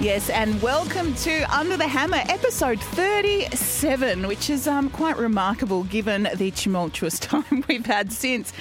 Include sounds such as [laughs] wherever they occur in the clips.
Yes, and welcome to Under the Hammer, episode 37, which is um, quite remarkable given the tumultuous [laughs] time we've had since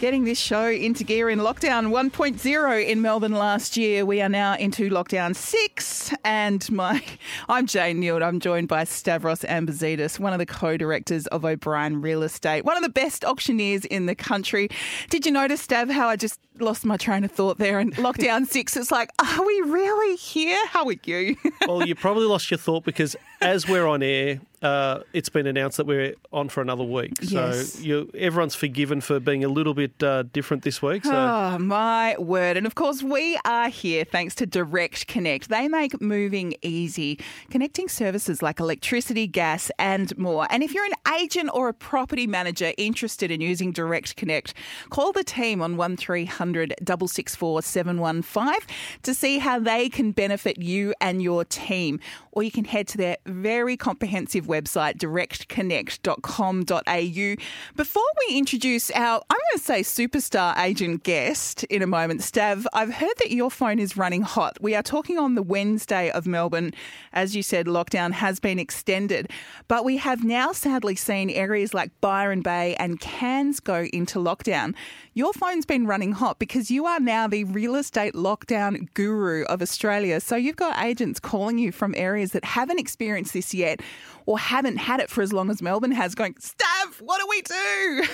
getting this show into gear in lockdown 1.0 in Melbourne last year. We are now into lockdown 6 and my [laughs] I'm Jane Nield. I'm joined by Stavros Ambatzidis, one of the co-directors of O'Brien Real Estate, one of the best auctioneers in the country. Did you notice Stav how I just lost my train of thought there and lockdown 6 it's like are we really here? How are you? [laughs] well, you probably lost your thought because as we're on air, uh, it's been announced that we're on for another week. Yes. So you, everyone's forgiven for being a little bit uh, different this week. So Oh, my word. And of course, we are here thanks to Direct Connect. They make moving easy, connecting services like electricity, gas, and more. And if you're an agent or a property manager interested in using Direct Connect, call the team on 1300 664 715 to see how they can benefit you and your team. Or you can head to their very comprehensive website, directconnect.com.au. Before we introduce our, I'm going to say superstar agent guest in a moment, Stav, I've heard that your phone is running hot. We are talking on the Wednesday of Melbourne. As you said, lockdown has been extended, but we have now sadly seen areas like Byron Bay and Cairns go into lockdown. Your phone's been running hot because you are now the real estate lockdown guru of Australia. So you've got agents calling you from areas that haven't experienced this yet or haven't had it for as long as Melbourne has, going, Stav, what do we do?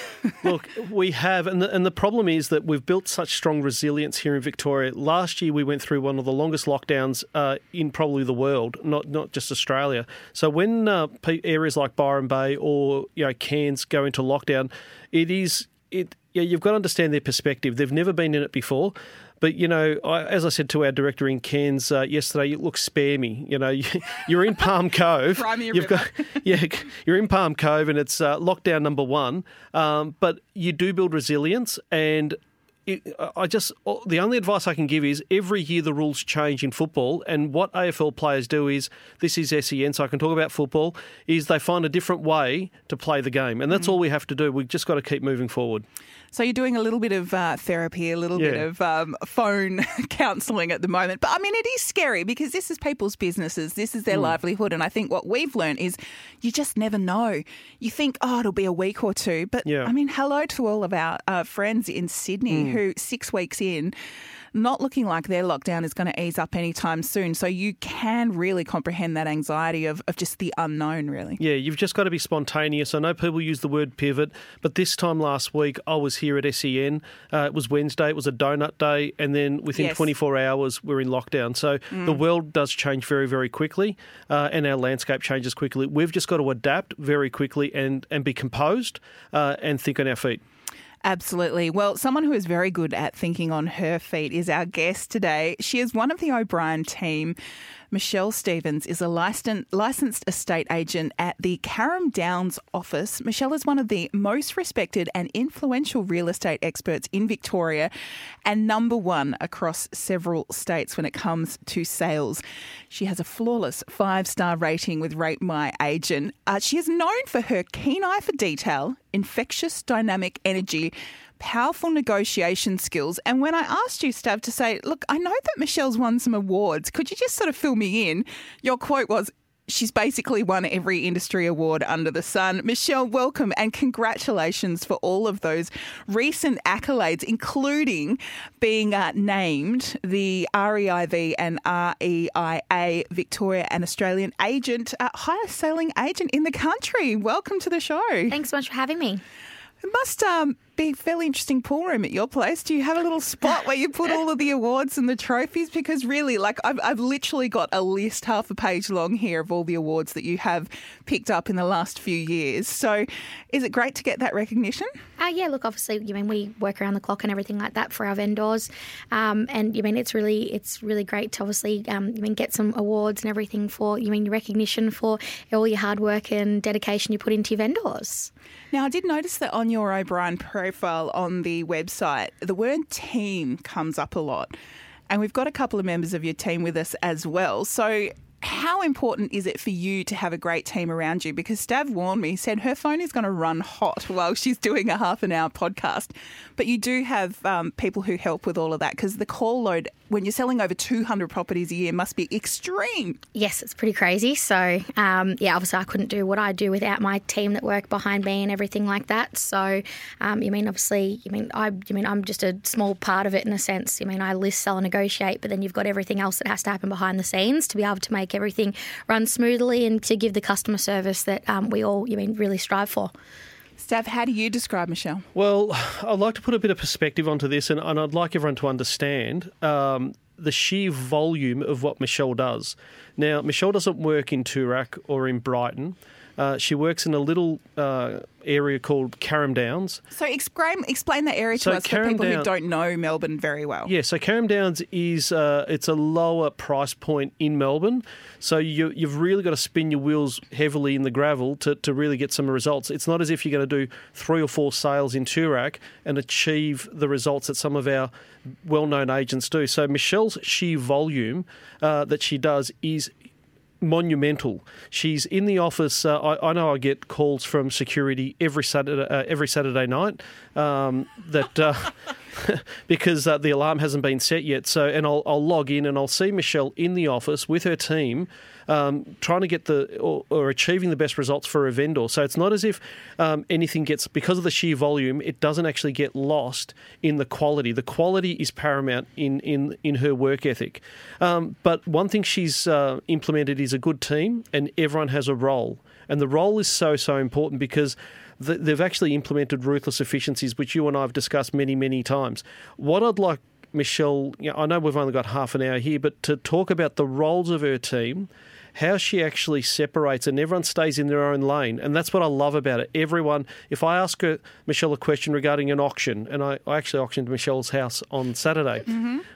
[laughs] Look, we have, and the, and the problem is that we've built such strong resilience here in Victoria. Last year, we went through one of the longest lockdowns uh, in probably the world, not not just Australia. So when uh, areas like Byron Bay or you know Cairns go into lockdown, it is it. Yeah, you've got to understand their perspective. They've never been in it before. But you know, I, as I said to our director in Cairns uh, yesterday, look spare me. You know, you, [laughs] you're in Palm [laughs] Cove. You've got [laughs] yeah, you're in Palm Cove, and it's uh, lockdown number one. Um, but you do build resilience, and it, I just the only advice I can give is every year the rules change in football, and what AFL players do is this is SEN, so I can talk about football. Is they find a different way to play the game, and that's Mm. all we have to do. We've just got to keep moving forward. So you're doing a little bit of uh, therapy, a little bit of um, phone [laughs] counselling at the moment. But I mean, it is scary because this is people's businesses, this is their Hmm. livelihood, and I think what we've learned is you just never know. You think, oh, it'll be a week or two, but Yeah. I mean, hello to all of our uh, friends in Sydney Hmm. who six weeks in. Not looking like their lockdown is going to ease up anytime soon. So you can really comprehend that anxiety of, of just the unknown, really. Yeah, you've just got to be spontaneous. I know people use the word pivot, but this time last week I was here at SEN. Uh, it was Wednesday, it was a donut day, and then within Yes. 24 hours we're in lockdown. So the world does change very, very quickly, uh, and our landscape changes quickly. We've just got to adapt very quickly and, and be composed uh, and think on our feet. Absolutely. Well, someone who is very good at thinking on her feet is our guest today. She is one of the O'Brien team. Michelle Stephens is a licensed, estate agent at the Carrum Downs office. Michelle is one of the most respected and influential real estate experts in Victoria and number one across several states when it comes to sales. She has a flawless five star rating with Rate My Agent. Uh, she is known for her keen eye for detail, infectious dynamic energy, powerful negotiation skills. And when I asked you, Stav, to say, look, I know that Michelle's won some awards, could you just sort of fill me in? Your quote was, She's basically won every industry award under the sun. Michelle, welcome and congratulations for all of those recent accolades, including being uh, named the REIV and REIA Victoria and Australian agent, uh, highest selling agent in the country. Welcome to the show. Thanks so much for having me. It must um, be a fairly interesting pool room at your place. Do you have a little spot where you put all of the [laughs] awards and the trophies? Because really, like I've, I've literally got a list half a page long here of all the awards that you have picked up in the last few years. So, is it great to get that recognition? Uh, yeah, look, obviously, you mean we work around the clock and everything like that for our vendors, um, and you mean it's really it's really great to obviously um, you mean get some awards and everything for you mean recognition for all your hard work and dedication you put into your vendors. Now, I did notice that on your O'Brien profile on the website, the word team comes up a lot. And we've got a couple of members of your team with us as well. So, how important is it for you to have a great team around you? Because Stav warned me, said her phone is going to run hot [laughs] while she's doing a half an hour podcast. But you do have um, people who help with all of that because the call load, when you're selling over 200 properties a year, must be extreme. Yes, it's pretty crazy. So, um, yeah, obviously I couldn't do what I do without my team that work behind me and everything like that. So, um, you mean obviously, you mean I, you mean I'm just a small part of it in a sense. You mean I list, sell, and negotiate, but then you've got everything else that has to happen behind the scenes to be able to make everything run smoothly and to give the customer service that um, we all, you mean, really strive for. Stav, how do you describe Michelle? Well, I'd like to put a bit of perspective onto this, and, and I'd like everyone to understand um, the sheer volume of what Michelle does. Now, Michelle doesn't work in Toorak or in Brighton. Uh, she works in a little uh, area called Carrum Downs. So explain, explain that area to So us for Carrum people who don't know Melbourne very well. Yeah, so Carrum Downs is uh, it's a lower price point in Melbourne. So you, you've really got to spin your wheels heavily in the gravel to, to really get some results. It's not as if you're going to do three or four sales in Toorak and achieve the results that some of our well-known agents do. So Michelle's sheer volume uh, that she does is monumental. She's in the office. Uh, I, I know I get calls from security every Saturday, uh, every Saturday night um, that uh, [laughs] because uh, the alarm hasn't been set yet. So, and I'll, I'll log in and I'll see Michelle in the office with her team. Um, trying to get the or, or achieving the best results for a vendor. So it's not as if um, anything gets because of the sheer volume. It doesn't actually get lost in the quality. The quality is paramount in in in her work ethic. Um, but one thing she's uh, implemented is a good team, and everyone has a role. And the role is so so important because they've actually implemented ruthless efficiencies, which you and I have discussed many many times. What I'd like Michelle, you know, I know we've only got half an hour here, but to talk about the roles of her team, how she actually separates and everyone stays in their own lane. And that's what I love about it. Everyone, if I ask her, Michelle a question regarding an auction, and I, I actually auctioned Michelle's house on Saturday,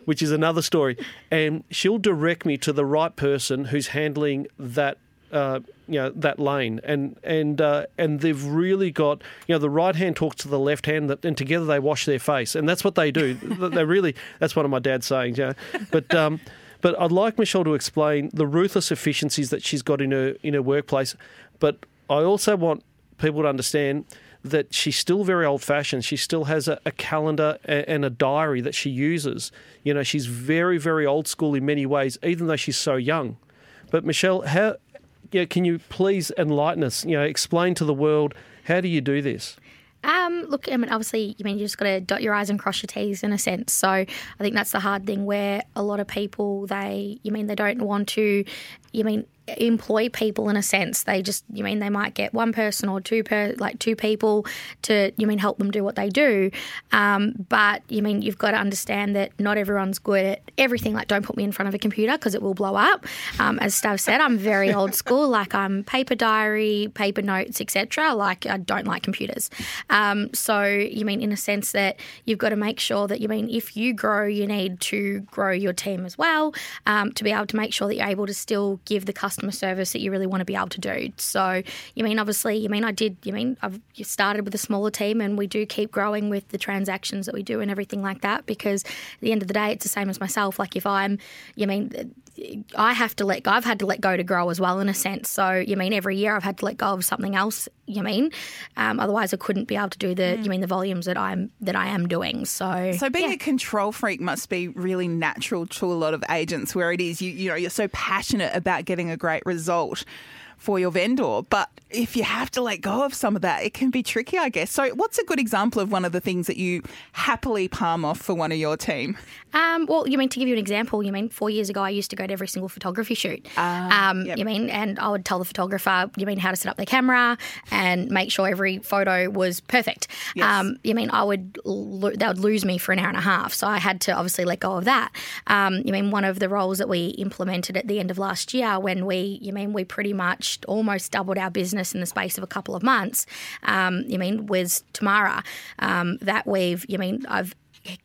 which is another story, and she'll direct me to the right person who's handling that uh, you know that lane, and and uh, and they've really got you know the right hand talks to the left hand, that- and together they wash their face, and that's what they do. they really that's one of my dad's sayings, you know. But um, but I'd like Michelle to explain the ruthless efficiencies that she's got in her in her workplace. But I also want people to understand that she's still very old fashioned. She still has a, a calendar and a diary that she uses. You know, she's very, very old school in many ways, even though she's so young. But Michelle, how yeah, can you please enlighten us? You know, explain to the world how do you do this? Um, look, I mean, obviously, you mean you just got to dot your i's and cross your t's in a sense. So I think that's the hard thing where a lot of people they, you mean, they don't want to, you mean, employ people in a sense. They just, you mean, they might get one person or two per, like two people to, you mean, help them do what they do. Um, but you mean, you've got to understand that not everyone's good at everything. Like, don't put me in front of a computer because it will blow up. Um, as Stav said, I'm very [laughs] old school. Like, I'm paper diary, paper notes, etc. Like, I don't like computers. Um, so you mean, in a sense that you've got to make sure that you mean, if you grow, you need to grow your team as well um, to be able to make sure that you're able to still give the customer service that you really want to be able to do. So you mean, obviously, you mean, I did. You mean, I've started with a smaller team, and we do keep growing with the transactions that we do and everything like that. Because at the end of the day, it's the same as myself. Like if I'm, you mean. I have to let go. I've had to let go to grow as well, in a sense. So, you mean every year I've had to let go of something else. You mean, um, otherwise I couldn't be able to do the. You mean the volumes that I'm that I am doing. So, So being yeah. a control freak must be really natural to a lot of agents where it is you you know you're so passionate about getting a great result for your vendor. But if you have to let go of some of that, it can be tricky, I guess. So, what's a good example of one of the things that you happily palm off for one of your team? Um, well, you mean to give you an example, you mean four years ago I used to go to every single photography shoot. um, yep. You mean, and I would tell the photographer, you mean how to set up their camera and make sure every photo was perfect. Yes. Um, you mean I would lo- they would lose me for an hour and a half, so I had to obviously let go of that. Um, you mean one of the roles that we implemented at the end of last year when we, you mean we pretty much almost doubled our business in the space of a couple of months. Um, you mean with Tamara um, that we've, you mean I've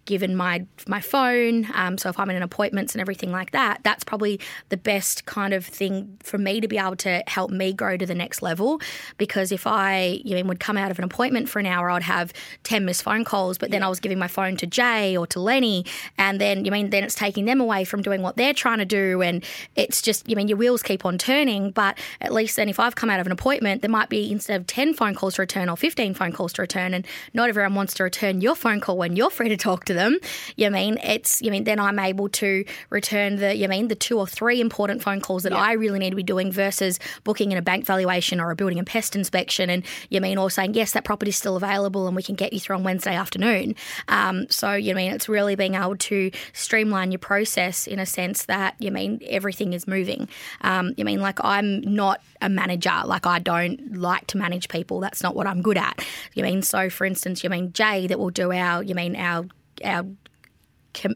given my my phone. Um, so if I'm in appointments and everything like that, that's probably the best kind of thing for me to be able to help me grow to the next level. Because if I, you mean, would come out of an appointment for an hour, I'd have ten missed phone calls, but then I was giving my phone to Jay or to Lenny, and then you mean then it's taking them away from doing what they're trying to do, and it's just you mean your wheels keep on turning. But at least then if I've come out of an appointment, there might be instead of ten phone calls to return or fifteen phone calls to return, and not everyone wants to return your phone call when you're free to talk to them. You mean it's you mean then I'm able to return the you mean the two or three important phone calls that I really need to be doing versus booking in a bank valuation or a building and pest inspection and you mean or saying yes that property's still available and we can get you through on Wednesday afternoon. Um, so you mean it's really being able to streamline your process in a sense that you mean everything is moving. Um, you mean like I'm not a manager like I don't like to manage people. That's not what I'm good at. You mean so for instance you mean Jay that will do our you mean our our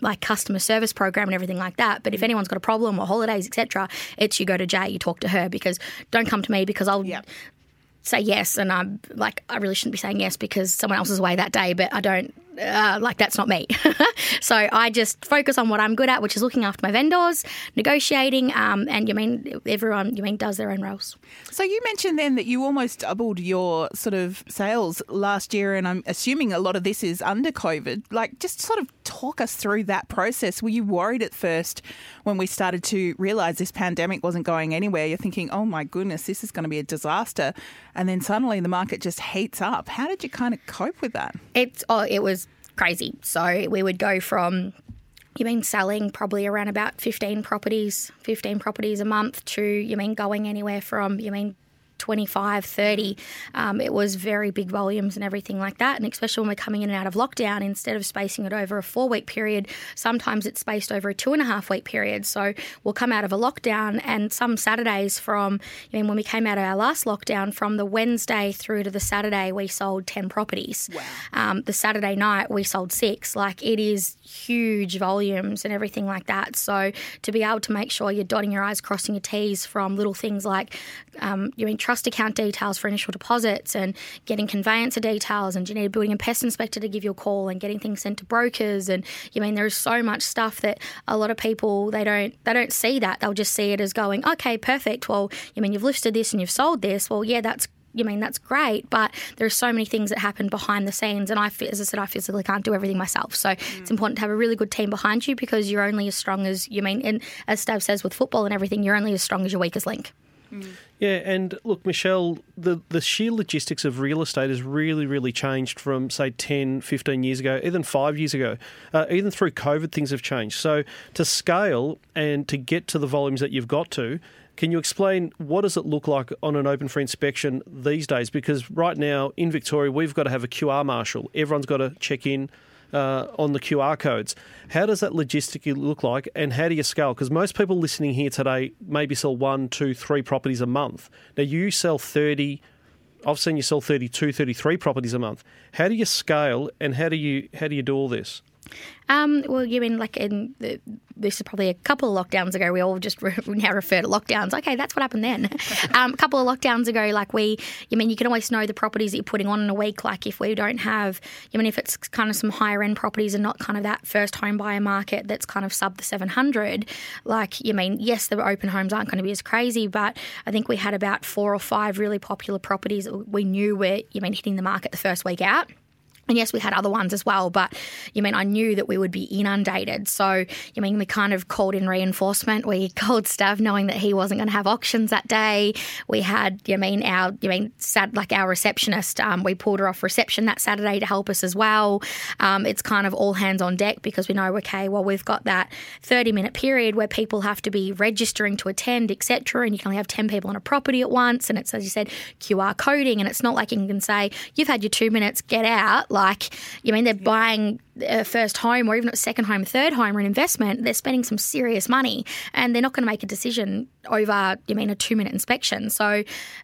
like customer service program and everything like that. But if mm. anyone's got a problem or holidays, etc., it's you go to Jay, you talk to her because don't come to me because I'll Yep. say yes and I'm like I really shouldn't be saying yes because someone else is away that day, but I don't. Uh, like that's not me. [laughs] so I just focus on what I'm good at, which is looking after my vendors, negotiating, um, and you mean everyone you mean does their own roles. So you mentioned then that you almost doubled your sort of sales last year, and I'm assuming a lot of this is under COVID. Like, just sort of talk us through that process. Were you worried at first when we started to realise this pandemic wasn't going anywhere? You're thinking, oh my goodness, this is going to be a disaster, and then suddenly the market just heats up. How did you kind of cope with that? It's oh, it was crazy. So we would go from you mean selling probably around about 15 properties, 15 properties a month to you mean going anywhere from you mean 25, 30. Um, it was very big volumes and everything like that. And especially when we're coming in and out of lockdown, instead of spacing it over a four week period, sometimes it's spaced over a two and a half week period. So we'll come out of a lockdown, and some Saturdays from, I mean, when we came out of our last lockdown, from the Wednesday through to the Saturday, we sold 10 properties. Wow. Um, the Saturday night, we sold six. Like it is huge volumes and everything like that. So to be able to make sure you're dotting your I's, crossing your T's from little things like, um, you mean, trust account details for initial deposits and getting conveyancer details and you need a building and pest inspector to give you a call and getting things sent to brokers and you mean there's so much stuff that a lot of people they don't they don't see that they'll just see it as going okay perfect well you mean you've listed this and you've sold this well yeah that's you mean that's great, but there are so many things that happen behind the scenes, and I, as I said, I physically can't do everything myself. So it's mm. important to have a really good team behind you because you're only as strong as you mean. And as Stav says with football and everything, you're only as strong as your weakest link. Yeah, and look, Michelle, the, the sheer logistics of real estate has really, really changed from, say, 10, 15 years ago, even five years ago. Uh, even through COVID, things have changed. So to scale and to get to the volumes that you've got to, can you explain what does it look like on an open for inspection these days? Because right now in Victoria, we've got to have a QR marshal. Everyone's got to check in uh, on the QR codes. How does that logistically look like, and how do you scale? Because most people listening here today maybe sell one, two, three properties a month. Now you sell 30. I've seen you sell 32, 33 properties a month. How do you scale, and how do you how do you do all this? Um, well, you mean like in the, this is probably a couple of lockdowns ago. We all just re- [laughs] now refer to lockdowns. Okay, that's what happened then. [laughs] um, a couple of lockdowns ago, like we, you mean you can always know the properties that you're putting on in a week. Like if we don't have, you mean if it's kind of some higher end properties and not kind of that first home buyer market that's kind of sub the 700. Like you mean yes, the open homes aren't going to be as crazy, but I think we had about four or five really popular properties that we knew were you mean hitting the market the first week out. And yes, we had other ones as well, but you mean I knew that we would be inundated. So you mean we kind of called in reinforcement. We [laughs] called Stav knowing that he wasn't going to have auctions that day. We had you mean our you mean sat like our receptionist. Um, we pulled her off reception that Saturday to help us as well. Um, it's kind of all hands on deck because we know okay, well we've got that thirty minute period where people have to be registering to attend, etc. And you can only have ten people on a property at once, and it's as you said QR coding, and it's not like you can say you've had your two minutes, get out. Like, you mean they're buying a first home or even a second home, third home or an investment, they're spending some serious money and they're not going to make a decision over, you mean, a two minute inspection. So,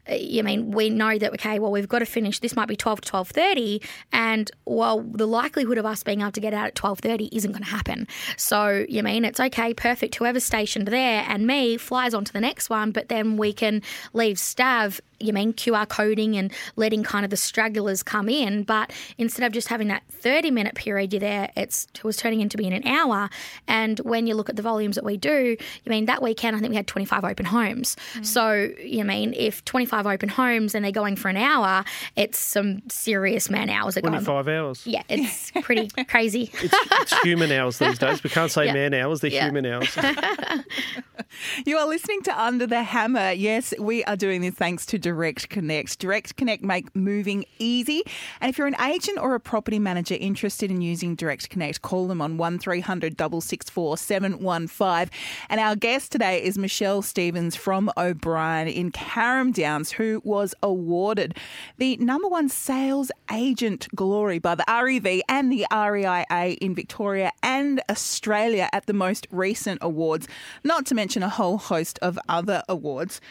uh, you mean, we know that, okay, well, we've got to finish, this might be 12 to 12.30 and, well, the likelihood of us being able to get out at 12.30 isn't going to happen. So, you mean, it's okay, perfect, whoever's stationed there and me flies on to the next one, but then we can leave Stav you mean QR coding and letting kind of the stragglers come in, but instead of just having that 30 minute period you're there, it's, it was turning into being an hour. And when you look at the volumes that we do, you mean that weekend I think we had 25 open homes. Mm. So you mean if 25 open homes and they're going for an hour, it's some serious man hours. 25 hours. Yeah, it's [laughs] pretty crazy. It's, it's, human hours these [laughs] days. We can't say yeah. man hours; they're yeah. human hours. [laughs] you are listening to Under the Hammer. Yes, we are doing this thanks to Direct Connect. Direct Connect make moving easy. And if you're an agent or a property manager interested in using Direct Connect, call them on 1300 664 715. And our guest today is Michelle Stephens from O'Brien in Carrum Downs, who was awarded the number one sales agent glory by the REIV and the REIA in Victoria and Australia at the most recent awards, not to mention a whole host of other awards.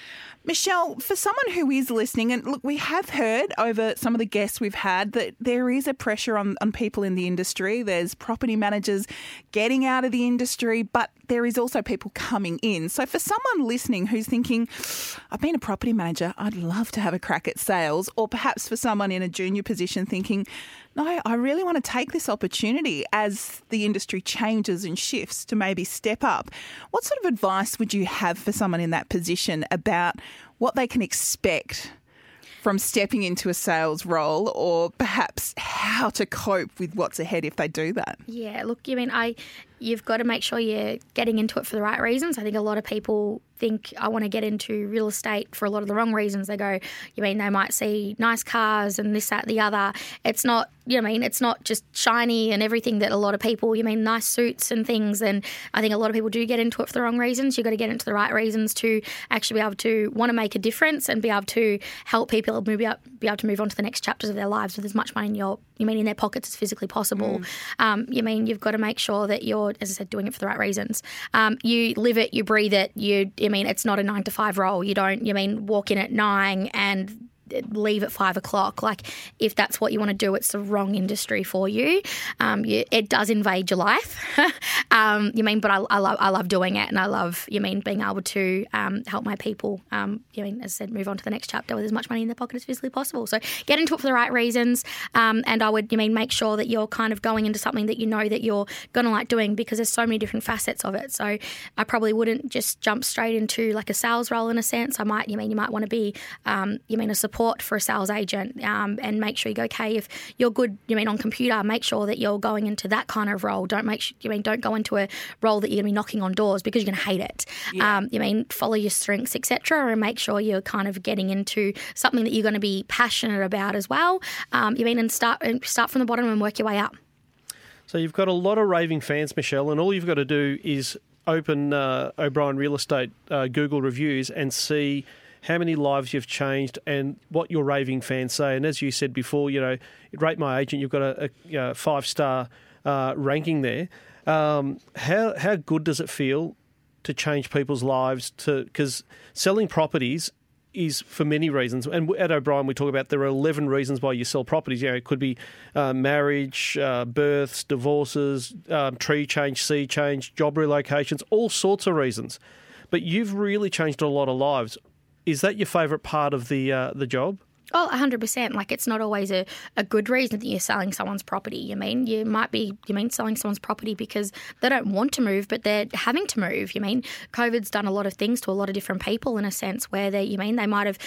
Michelle, for someone who is listening, and look, we have heard over some of the guests we've had that there is a pressure on, on people in the industry. There's property managers getting out of the industry, but there is also people coming in. So for someone listening who's thinking, I've been a property manager, I'd love to have a crack at sales, or perhaps for someone in a junior position thinking, no, I really want to take this opportunity as the industry changes and shifts to maybe step up. What sort of advice would you have for someone in that position about what they can expect from stepping into a sales role or perhaps how to cope with what's ahead if they do that? Yeah, look, I mean I you've got to make sure you're getting into it for the right reasons. I think a lot of people think I want to get into real estate for a lot of the wrong reasons. They go, you mean they might see nice cars and this, that, the other. It's not, you know, I mean, it's not just shiny and everything that a lot of people, you mean, nice suits and things. And I think a lot of people do get into it for the wrong reasons. You've got to get into the right reasons to actually be able to want to make a difference and be able to help people move up, be able to move on to the next chapters of their lives with as much money in your, you mean, in their pockets as physically possible. Mm. Um, you mean, you've got to make sure that you're, as I said, doing it for the right reasons. Um, you live it, you breathe it, you, I mean, it's not a nine to five role. You don't, you mean, walk in at nine and leave at five o'clock. Like, if that's what you want to do, it's the wrong industry for you. Um, you it does invade your life. [laughs] um, you mean, but I, I, love I love doing it, and I love you mean being able to um, help my people. Um, you mean, as I said, move on to the next chapter with as much money in their pocket as physically possible. So get into it for the right reasons, um, and I would you mean make sure that you're kind of going into something that you know that you're to like doing because there's so many different facets of it. So I probably wouldn't just jump straight into like a sales role in a sense. I might you mean you might want to be um, you mean a support support for a sales agent um, and make sure you go, okay, if you're good, you mean on computer, make sure that you're going into that kind of role. Don't make, sure, you mean, don't go into a role that you're going to be knocking on doors because you're going to hate it. Yeah. Um, you mean, follow your strengths, etc., and make sure you're kind of getting into something that you're going to be passionate about as well. Um, you mean, and start, and start from the bottom and work your way up. So you've got a lot of raving fans, Michelle, and all you've got to do is open uh, O'Brien Real Estate uh, Google reviews and see how many lives you've changed, and what your raving fans say. And as you said before, you know, rate my agent. You've got a, a, a five star uh, ranking there. Um, how how good does it feel to change people's lives? To because selling properties is for many reasons. And at O'Brien, we talk about there are 11 reasons why you sell properties. You know, it could be uh, marriage, uh, births, divorces, um, tree change, sea change, job relocations, all sorts of reasons. But you've really changed a lot of lives. Is that your favourite part of the uh, the job? Oh, 100%. Like, it's not always a, a good reason that you're selling someone's property. You mean, you might be, you mean, selling someone's property because they don't want to move, but they're having to move. You mean, COVID's done a lot of things to a lot of different people in a sense where they, you mean, they might have,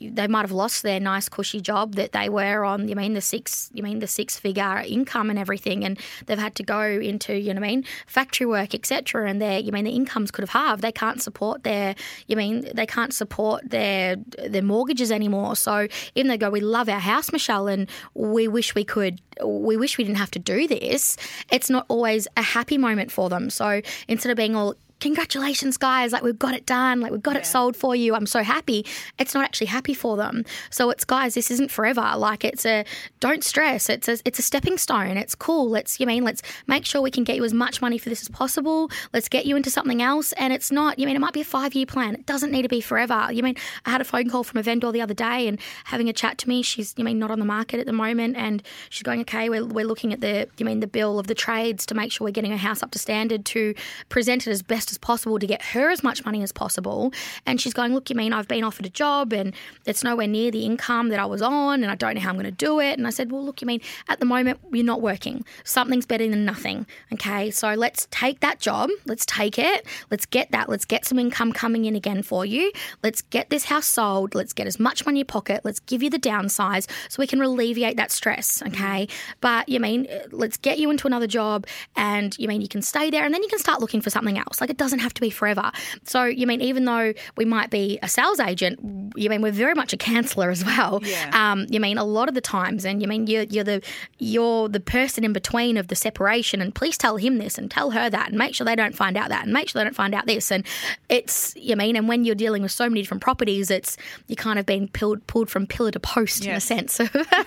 they might have lost their nice cushy job that they were on. You mean, the six, you mean, the six figure income and everything, and they've had to go into, you know, I mean, factory work, etc. And their, you mean, the incomes could have halved. They can't support their, you mean, they can't support their their mortgages anymore. So even they go, we love our house, Michelle, and we wish we could, we wish we didn't have to do this. It's not always a happy moment for them. So instead of being all congratulations guys like we've got it done like we've got yeah. it sold for you. I'm so happy. It's not actually happy for them. So it's guys this isn't forever. Like it's a don't stress. It's a it's a stepping stone. It's cool. Let's you mean let's make sure we can get you as much money for this as possible. Let's get you into something else. And it's not you mean it might be a five year plan. It doesn't need to be forever. You mean i had a phone call from a vendor the other day and having a chat to me. She's you mean not on the market at the moment. And she's going okay we're, we're looking at the you mean the bill of the trades to make sure we're getting her house up to standard to present it as best best as possible to get her as much money as possible. And she's going, Look, you mean I've been offered a job and it's nowhere near the income that I was on and I don't know how I'm going to do it. And I said, Well, look, you mean at the moment you're not working. Something's better than nothing. Okay. So let's take that job. Let's take it. Let's get that. Let's get some income coming in again for you. Let's get this house sold. Let's get as much money in your pocket. Let's give you the downsize so we can alleviate that stress. Okay. But you mean, let's get you into another job and you mean you can stay there and then you can start looking for something else. Like it doesn't have to be forever. So, you mean, even though we might be a sales agent, you mean we're very much a counselor as well. Yeah. Um, you mean a lot of the times, and you mean you're, you're the you're the person in between of the separation, and please tell him this and tell her that, and make sure they don't find out that, and make sure they don't find out this, and it's you mean, and when you're dealing with so many different properties, it's you kind of being pulled pulled from pillar to post yes. in a sense.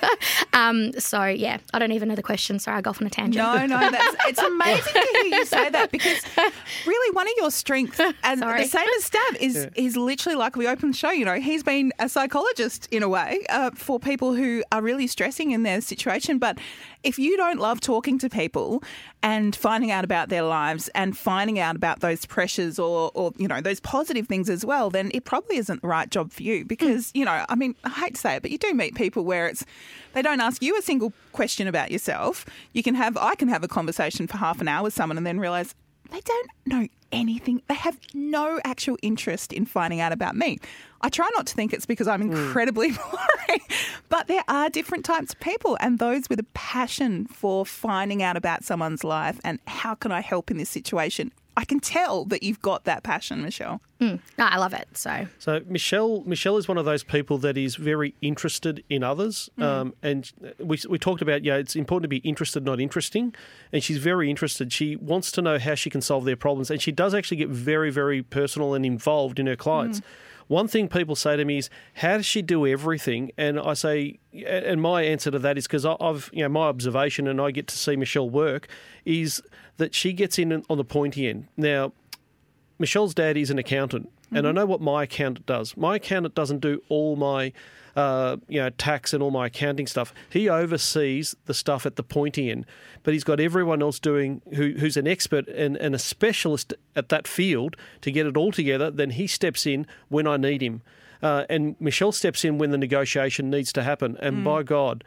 [laughs] um, so yeah, I don't even know the question. Sorry, I go off on a tangent. No, no, that's, it's amazing to hear you say that because [laughs] really one of your strengths, [laughs] and the same as Stav, is yeah. is literally like we opened the show. You know, he's been a psychologist in a way uh, for people who are really stressing in their situation. But if you don't love talking to people and finding out about their lives and finding out about those pressures or, or you know those positive things as well, then it probably isn't the right job for you because mm. you know, I mean, I hate to say it, but you do meet people where it's they don't ask you a single question about yourself. You can have I can have a conversation for half an hour with someone and then realize they don't know anything. They have no actual interest in finding out about me. I try not to think it's because I'm hmm. incredibly mm. [laughs] boring, but there are different types of people, and those with a passion for finding out about someone's life and how can I help in this situation I can tell that you've got that passion, Michelle. Mm. No, I love it. So, so Michelle, Michelle is one of those people that is very interested in others, mm. um, and we we talked about yeah, it's important to be interested, not interesting, and she's very interested. She wants to know how she can solve their problems, and she does actually get very very personal and involved in her clients. Mm. One thing people say to me is, "How does she do everything?" And I say, and my answer to that is because I've, you know, my observation, and I get to see Michelle work, is that she gets in on the pointy end. Now, Michelle's dad is an accountant, mm-hmm. and I mm-hmm. know what my accountant does. My accountant doesn't do all my uh, you know, tax and all my accounting stuff. He oversees the stuff at the pointy end, but he's got everyone else doing who, who's an expert and, and a specialist at that field to get it all together. Then he steps in when I need him. Uh, and Michelle steps in when the negotiation needs to happen. And mm. by God,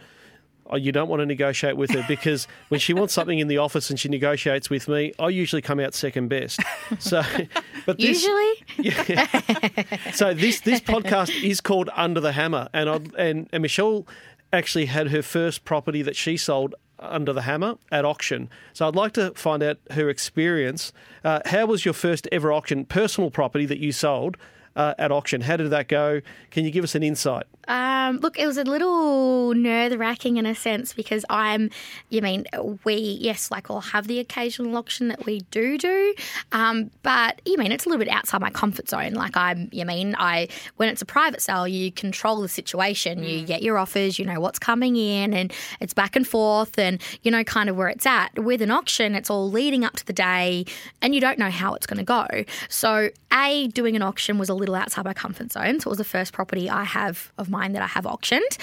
you don't want to negotiate with her because when she wants something in the office and she negotiates with me, I usually come out second best. So, [laughs] but this, usually, [laughs] yeah. so this this podcast is called Under the Hammer, and I, and and Michelle actually had her first property that she sold under the hammer at auction. So I'd like to find out her experience. Uh, how was your first ever auction, personal property that you sold uh, at auction? How did that go? Can you give us an insight? Um, look, it was a little nerve wracking in a sense because I'm, you mean, we, yes, like I'll have the occasional auction that we do do, um, but you mean, it's a little bit outside my comfort zone. Like I'm, you mean, I, when it's a private sale, you control the situation, mm. you get your offers, you know what's coming in, and it's back and forth, and you know kind of where it's at. With an auction, it's all leading up to the day, and you don't know how it's going to go. So, A, doing an auction was a little outside my comfort zone. So it was the first property I have of mine that I have auctioned.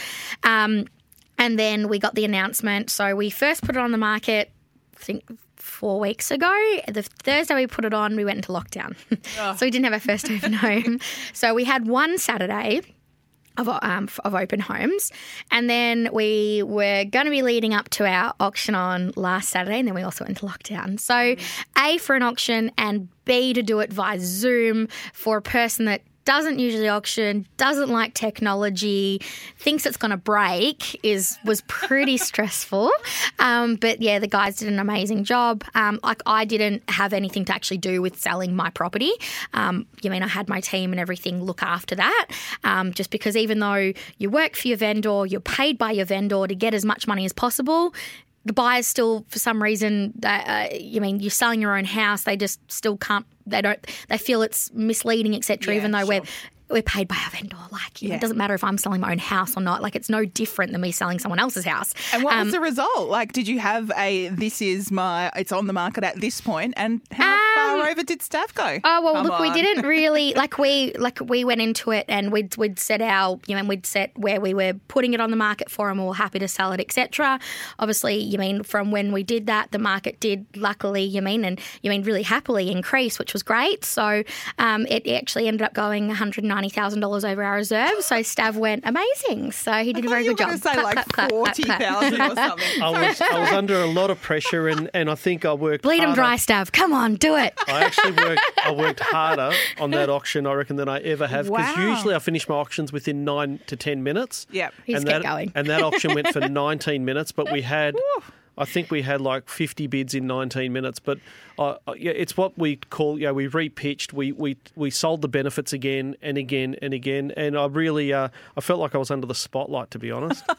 Um, and then we got the announcement. So we first put it on the market, I think four weeks ago. The Thursday we put it on, we went into lockdown. [laughs] Oh. so we didn't have our first [laughs] open home. So we had one Saturday of, um, of open homes. And then we were going to be leading up to our auction on last Saturday, and then we also went into lockdown. So, A, for an auction, and B, to do it via Zoom for a person that doesn't usually auction, doesn't like technology, thinks it's going to break is was pretty [laughs] stressful. Um, but yeah, the guys did an amazing job. Um, like I didn't have anything to actually do with selling my property. Um, you mean I had my team and everything look after that. Um, just because even though you work for your vendor, you're paid by your vendor to get as much money as possible the buyers still, for some reason, uh, you mean you're selling your own house, they just still can't. They don't. They feel it's misleading, etc. Yeah, even though sure. we're we're paid by our vendor. Like know, Yeah. it doesn't matter if I'm selling my own house or not. Like it's no different than me selling someone else's house. And what Um, was the result? Like, did you have a this is my, it's on the market at this point, and how far over did Stav go? Oh well, Come look, we didn't [laughs] really like we like we went into it and we'd we'd set our you know we'd set where we were putting it on the market for and we were happy to sell it, etc. Obviously, you mean from when we did that, the market did luckily you mean and you mean really happily increase, which was great. So um, it actually ended up going one hundred ninety thousand dollars over our reserve. So Stav went amazing. So he did a very you good were job. say Clap, like clap, clap, clap, clap. 40,000 or [laughs] something. I was I was under a lot of pressure, and, and I think I worked. Bleed him harder. dry, Stav. Come on, do it. I actually worked. I worked harder on that auction, I reckon, than I ever have. Because Wow. usually I finish my auctions within nine to ten minutes. Yep. He and that, kept going. And that auction went for [laughs] 19 minutes, but we had, I think we had like 50 bids in 19 minutes. But uh, uh, yeah, it's what we call, you know, we repitched, we we we sold the benefits again and again and again, and I really, uh, I felt like I was under the spotlight, to be honest. [laughs]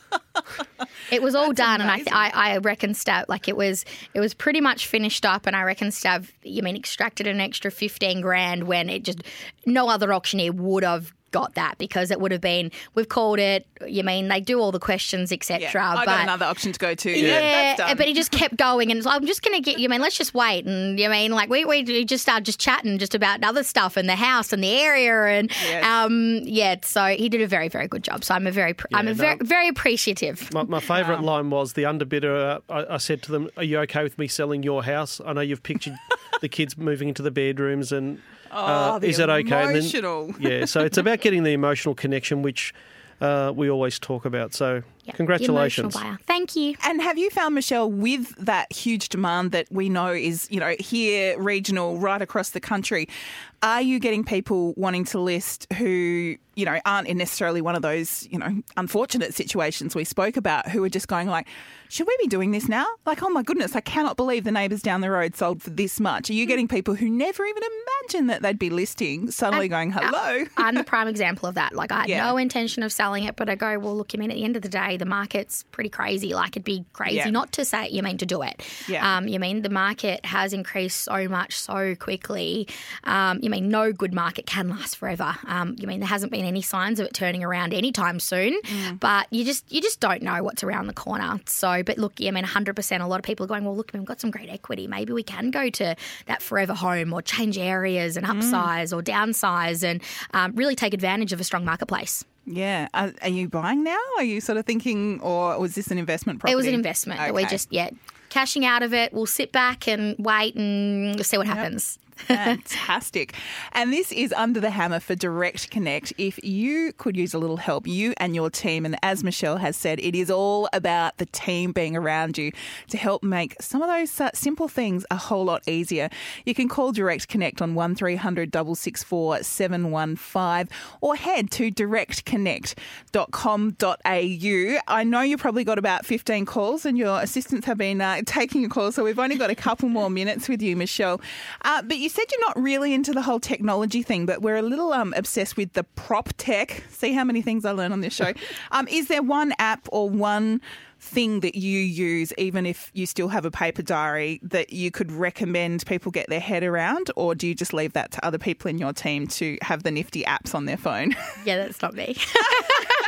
It was all done, and I, th- I I reckon Stav like it was it was pretty much finished up, and I reckon Stav you mean extracted an extra fifteen grand when it just no other auctioneer would have got that because it would have been we've called it. You mean they do all the questions etc. Yeah, I but got another option to go to. yeah, that's done. but he just kept going, and it's like, I'm just going to get you. mean, let's just wait, and you mean, like we we just started just chatting just about other stuff in the house and the area, and Yes. um, yeah. So he did a very very good job. So I'm a very I'm a Yeah, very very appreciative. My, my favourite line was the underbidder. Uh, I, I said to them, "Are you okay with me selling your house? I know you've pictured the kids moving into the bedrooms, and uh, Oh, the is that okay?" And then- yeah, so it's about getting the emotional connection, which uh, we always talk about. So, Yeah, the congratulations. emotional buyer. Thank you. And have you found, Michelle, with that huge demand that we know is, you know, here, regional, right across the country, are you getting people wanting to list who, you know, aren't in necessarily one of those, you know, unfortunate situations we spoke about, who are just going like, should we be doing this now? Like, oh my goodness, I cannot believe the neighbours down the road sold for this much. Are you getting people who never even imagined that they'd be listing suddenly going, uh, hello? I'm the prime example of that. Like I had Yeah. no intention of selling it, but I go, well, look, you mean at the end of the day, the market's pretty crazy. Like it'd be crazy Yeah. not to say it, you mean to do it. Yeah. Um, you mean the market has increased so much so quickly. Um, you mean no good market can last forever. Um, you mean there hasn't been any signs of it turning around anytime soon, Mm. but you just you just don't know what's around the corner. So, but look, yeah, I mean, 100%. A lot of people are going, well, look, we've got some great equity. Maybe we can go to that forever home or change areas and Mm. upsize or downsize and um, really take advantage of a strong marketplace. Yeah. Are, are you buying now? Are you sort of thinking, or was this an investment property? It was an investment that we Okay. just, yeah, cashing out of it. We'll sit back and wait and see what happens. Fantastic. And this is Under the Hammer for Direct Connect. If you could use a little help, you and your team, and as Michelle has said, it is all about the team being around you to help make some of those uh, simple things a whole lot easier. You can call Direct Connect on 1300 664 715 or head to directconnect.com.au. I know you probably got about 15 calls and your assistants have been uh, taking your calls, so we've only got a couple more minutes with you, Michelle. Uh, but you said you're not really into the whole technology thing, but we're a little um, obsessed with the prop tech. See how many things I learn on this show. [laughs] Um, is there one app or one thing that you use, even if you still have a paper diary, that you could recommend people get their head around, or do you just leave that to other people in your team to have the nifty apps on their phone? Yeah, that's not me. [laughs]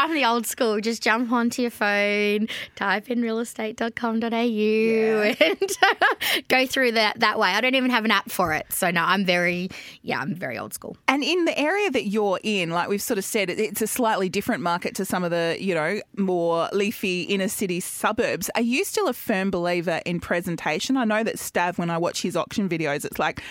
I'm the old school. Just jump onto your phone, type in realestate.com.au [laughs] and uh, go through that that way. I don't even have an app for it. So no, I'm very yeah, I'm very old school. And in the area that you're in, like we've sort of said, it's a slightly different market to some of the, you know, more leafy inner city suburbs. Are you still a firm believer in presentation? I know that Stav, when I watch his auction videos, it's like,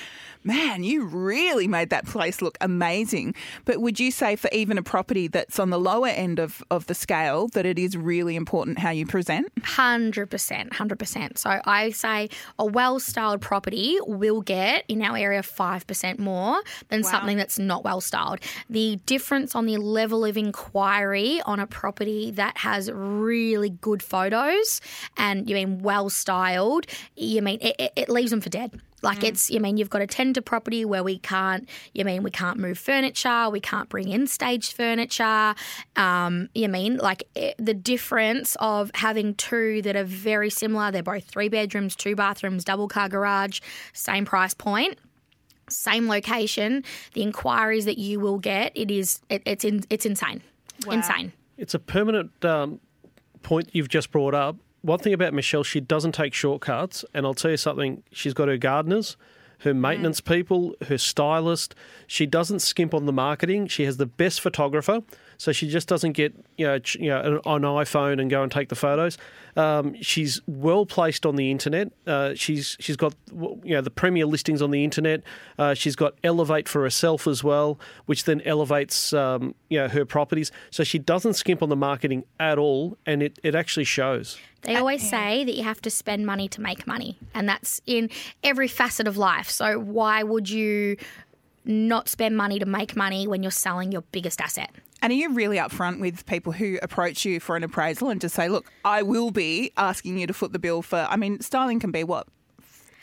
man, you really made that place look amazing. But would you say for even a property that's on the lower end of, of the scale that it is really important how you present? Hundred percent, hundred percent. So I say a well-styled property will get in our area five percent more than something that's not well-styled. The difference on the level of inquiry on a property that has really good photos and you mean well-styled, you mean it, it, it leaves them for dead. Like it's, you mean you've got a tender property where we can't, you mean we can't move furniture, we can't bring in staged furniture. Um, you mean like it, the difference of having two that are very similar. They're both three bedrooms, two bathrooms, double car garage, same price point. Same location, the inquiries that you will get, it is it, it's in, it's insane, insane. It's a permanent um, point you've just brought up. One thing about Michelle, she doesn't take shortcuts. And I'll tell you something, she's got her gardeners, her mm. maintenance people, her stylist. She doesn't skimp on the marketing. She has the best photographer. So she just doesn't get you know, ch- you know an, an iPhone and go and take the photos. Um, she's well placed on the internet. Uh, she's she's got you know the premier listings on the internet. Uh, she's got Elevate for herself as well, which then elevates um, you know her properties. So she doesn't skimp on the marketing at all, and it, it actually shows. They always say that you have to spend money to make money, and that's in every facet of life. So, why would you not spend money to make money when you're selling your biggest asset? And are you really upfront with people who approach you for an appraisal and just say, look, I will be asking you to foot the bill for, I mean, styling can be what?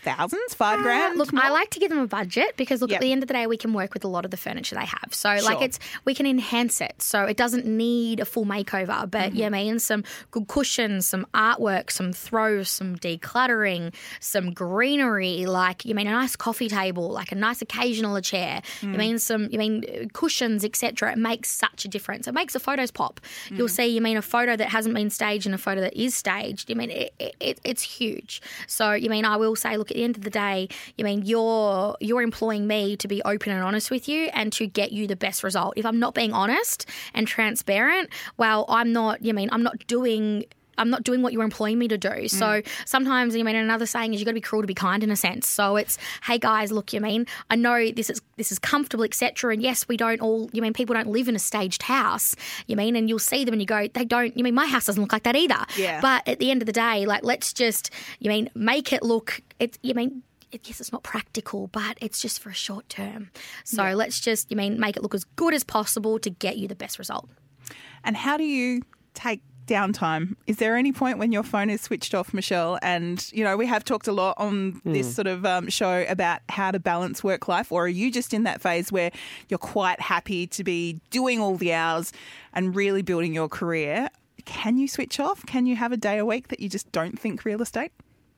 Thousands, five grand. Uh, Look, I like to give them a budget because look Yep. at the end of the day we can work with a lot of the furniture they have. So like it's we can enhance it. So it doesn't need a full makeover, but Mm-hmm. you mean some good cushions, some artwork, some throws, some decluttering, some greenery, like you mean a nice coffee table, like a nice occasional chair. Mm. You mean some you mean uh, cushions, etc. It makes such a difference. It makes the photos pop. Mm. You'll see you mean a photo that hasn't been staged and a photo that is staged. You mean it, it, it's huge. So you mean I will say look the end of the day, you mean you're you're employing me to be open and honest with you and to get you the best result. If I'm not being honest and transparent, well, I'm not. You mean I'm not doing. I'm not doing what you're employing me to do. So mm. sometimes, you mean, another saying is you've got to be cruel to be kind in a sense. So it's, hey guys, look, you mean, I know this is this is comfortable, etc. And yes, we don't all, you mean, people don't live in a staged house. You mean, and you'll see them and you go, they don't. You mean, my house doesn't look like that either. Yeah. But at the end of the day, like, let's just, you mean, make it look. It's, you mean. Yes, it's not practical, but it's just for a short term. So let's just, you mean, make it look as good as possible to get you the best result. And how do you take downtime? Is there any point when your phone is switched off, Michelle? And, you know, we have talked a lot on this sort of um, show about how to balance work life. Or are you just in that phase where you're quite happy to be doing all the hours and really building your career? Can you switch off? Can you have a day a week that you just don't think real estate?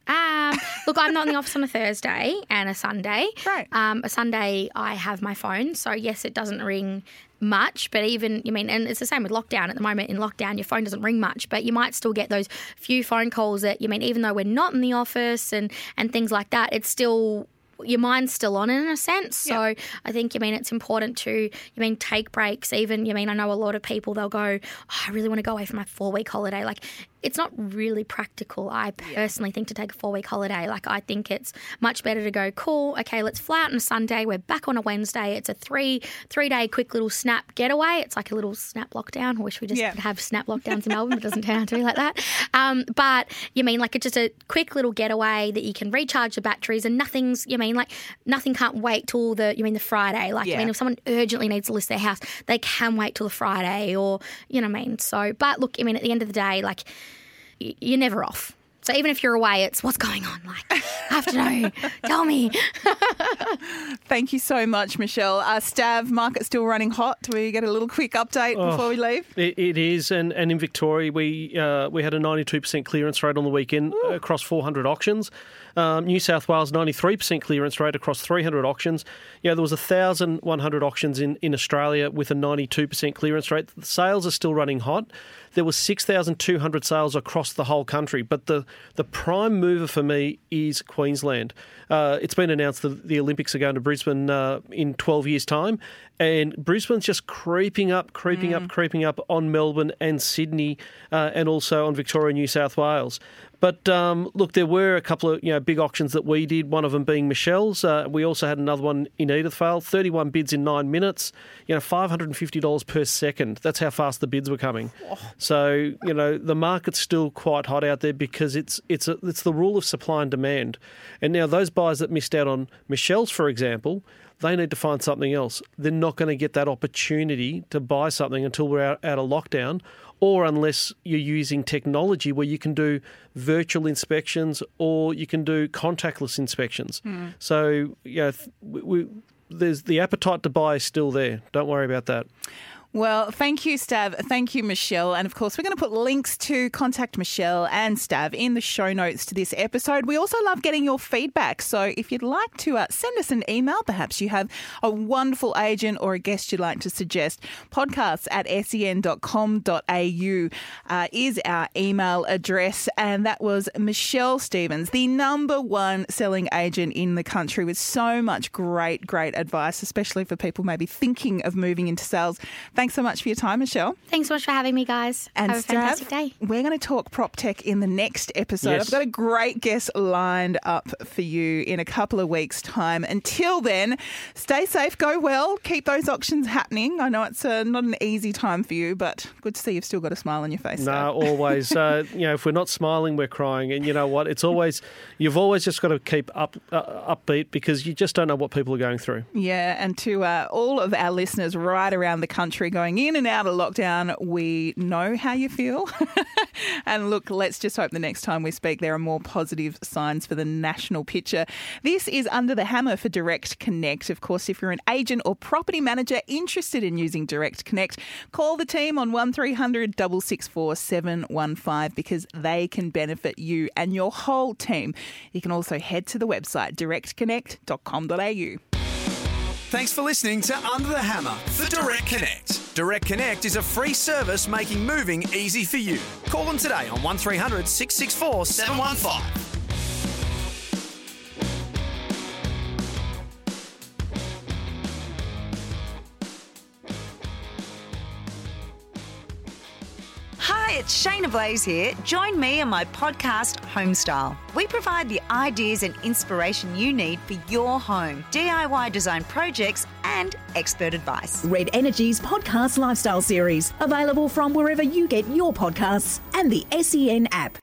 Um, look, I'm not in the office on a Thursday and a Sunday. Right. Um, a Sunday, I have my phone. So, yes, it doesn't ring much, but even, you mean, and it's the same with lockdown at the moment. In lockdown, your phone doesn't ring much, but you might still get those few phone calls that, you mean, even though we're not in the office and, and things like that, it's still your mind's still on in a sense. So I think you mean it's important to you mean take breaks. Even you mean I know a lot of people they'll go, oh, I really want to go away for my four week holiday. Like it's not really practical. I personally think to take a four week holiday. Like I think it's much better to go cool. Okay, let's fly out on a Sunday. We're back on a Wednesday. It's a three three day quick little snap getaway. It's like a little snap lockdown. I wish we just Yeah. could have snap lockdowns in Melbourne, but it doesn't turn out to be like that. Um, but you mean like it's just a quick little getaway that you can recharge the batteries and nothing's you mean like nothing can't wait till the you mean the Friday. Like I mean if someone urgently needs to list their house, they can wait till the Friday or you know what I mean. So but look, I mean at the end of the day, like you're never off. So even if you're away, it's what's going on. Like I have to know. [laughs] Tell me. Thank you so much, Michelle. Uh, Stav, market still running hot. Do we get a little quick update before we leave? It, it is, and, and in Victoria, we uh, we had a ninety two percent clearance rate on the weekend across four hundred auctions. Um, New South Wales, 93% clearance rate across 300 auctions. You know, there was 1,100 auctions in, in Australia with a 92% clearance rate. The sales are still running hot. There was 6,200 sales across the whole country. But the, the prime mover for me is Queensland. Uh, it's been announced that the Olympics are going to Brisbane uh, in 12 years' time. And Brisbane's just creeping up, creeping up, creeping up on Melbourne and Sydney uh, and also on Victoria, New South Wales. But um, look, there were a couple of you know big auctions that we did. One of them being Michelle's. Uh, we also had another one in Edithvale. Thirty-one bids in nine minutes. You know, five hundred and fifty dollars per second. That's how fast the bids were coming. So you know, the market's still quite hot out there because it's it's a, it's the rule of supply and demand. And now those buyers that missed out on Michelle's, for example, they need to find something else. They're not going to get that opportunity to buy something until we're out, out of lockdown, or unless you're using technology where you can do virtual inspections or you can do contactless inspections. Hmm. So, you know, we, we, there's the appetite to buy is still there. Don't worry about that. Well, thank you, Stav. Thank you, Michelle. And of course, we're going to put links to contact Michelle and Stav in the show notes to this episode. We also love getting your feedback. So if you'd like to uh, send us an email, perhaps you have a wonderful agent or a guest you'd like to suggest, podcasts at sen.com.au uh, is our email address. And that was Michelle Stephens, the number one selling agent in the country with so much great, great advice, especially for people maybe thinking of moving into sales. Thanks so much for your time, Michelle. Thanks so much for having me, guys. And Have a Stav, fantastic day. We're going to talk prop tech in the next episode. Yes. I've got a great guest lined up for you in a couple of weeks' time. Until then, stay safe, go well, keep those auctions happening. I know it's uh, not an easy time for you, but good to see you've still got a smile on your face. No, Stav. always. Uh, [laughs] you know, if we're not smiling, we're crying. And you know what? It's always you've always just got to keep up uh, upbeat because you just don't know what people are going through. Yeah, and to uh, all of our listeners right around the country going in and out of lockdown, we know how you feel. [laughs] and look, let's just hope the next time we speak, there are more positive signs for the national picture. This is Under the Hammer for Direct Connect. Of course, if you're an agent or property manager interested in using Direct Connect, call the team on 1300 664 715 because they can benefit you and your whole team. You can also head to the website directconnect.com.au. Thanks for listening to Under the Hammer for Direct Connect. Direct Connect is a free service making moving easy for you. Call them today on 1300 664 715. Hi, it's Shaynna Blaze here. Join me on my podcast, Homestyle. We provide the ideas and inspiration you need for your home, DIY design projects, and expert advice. Red Energy's podcast lifestyle series, available from wherever you get your podcasts and the SEN app.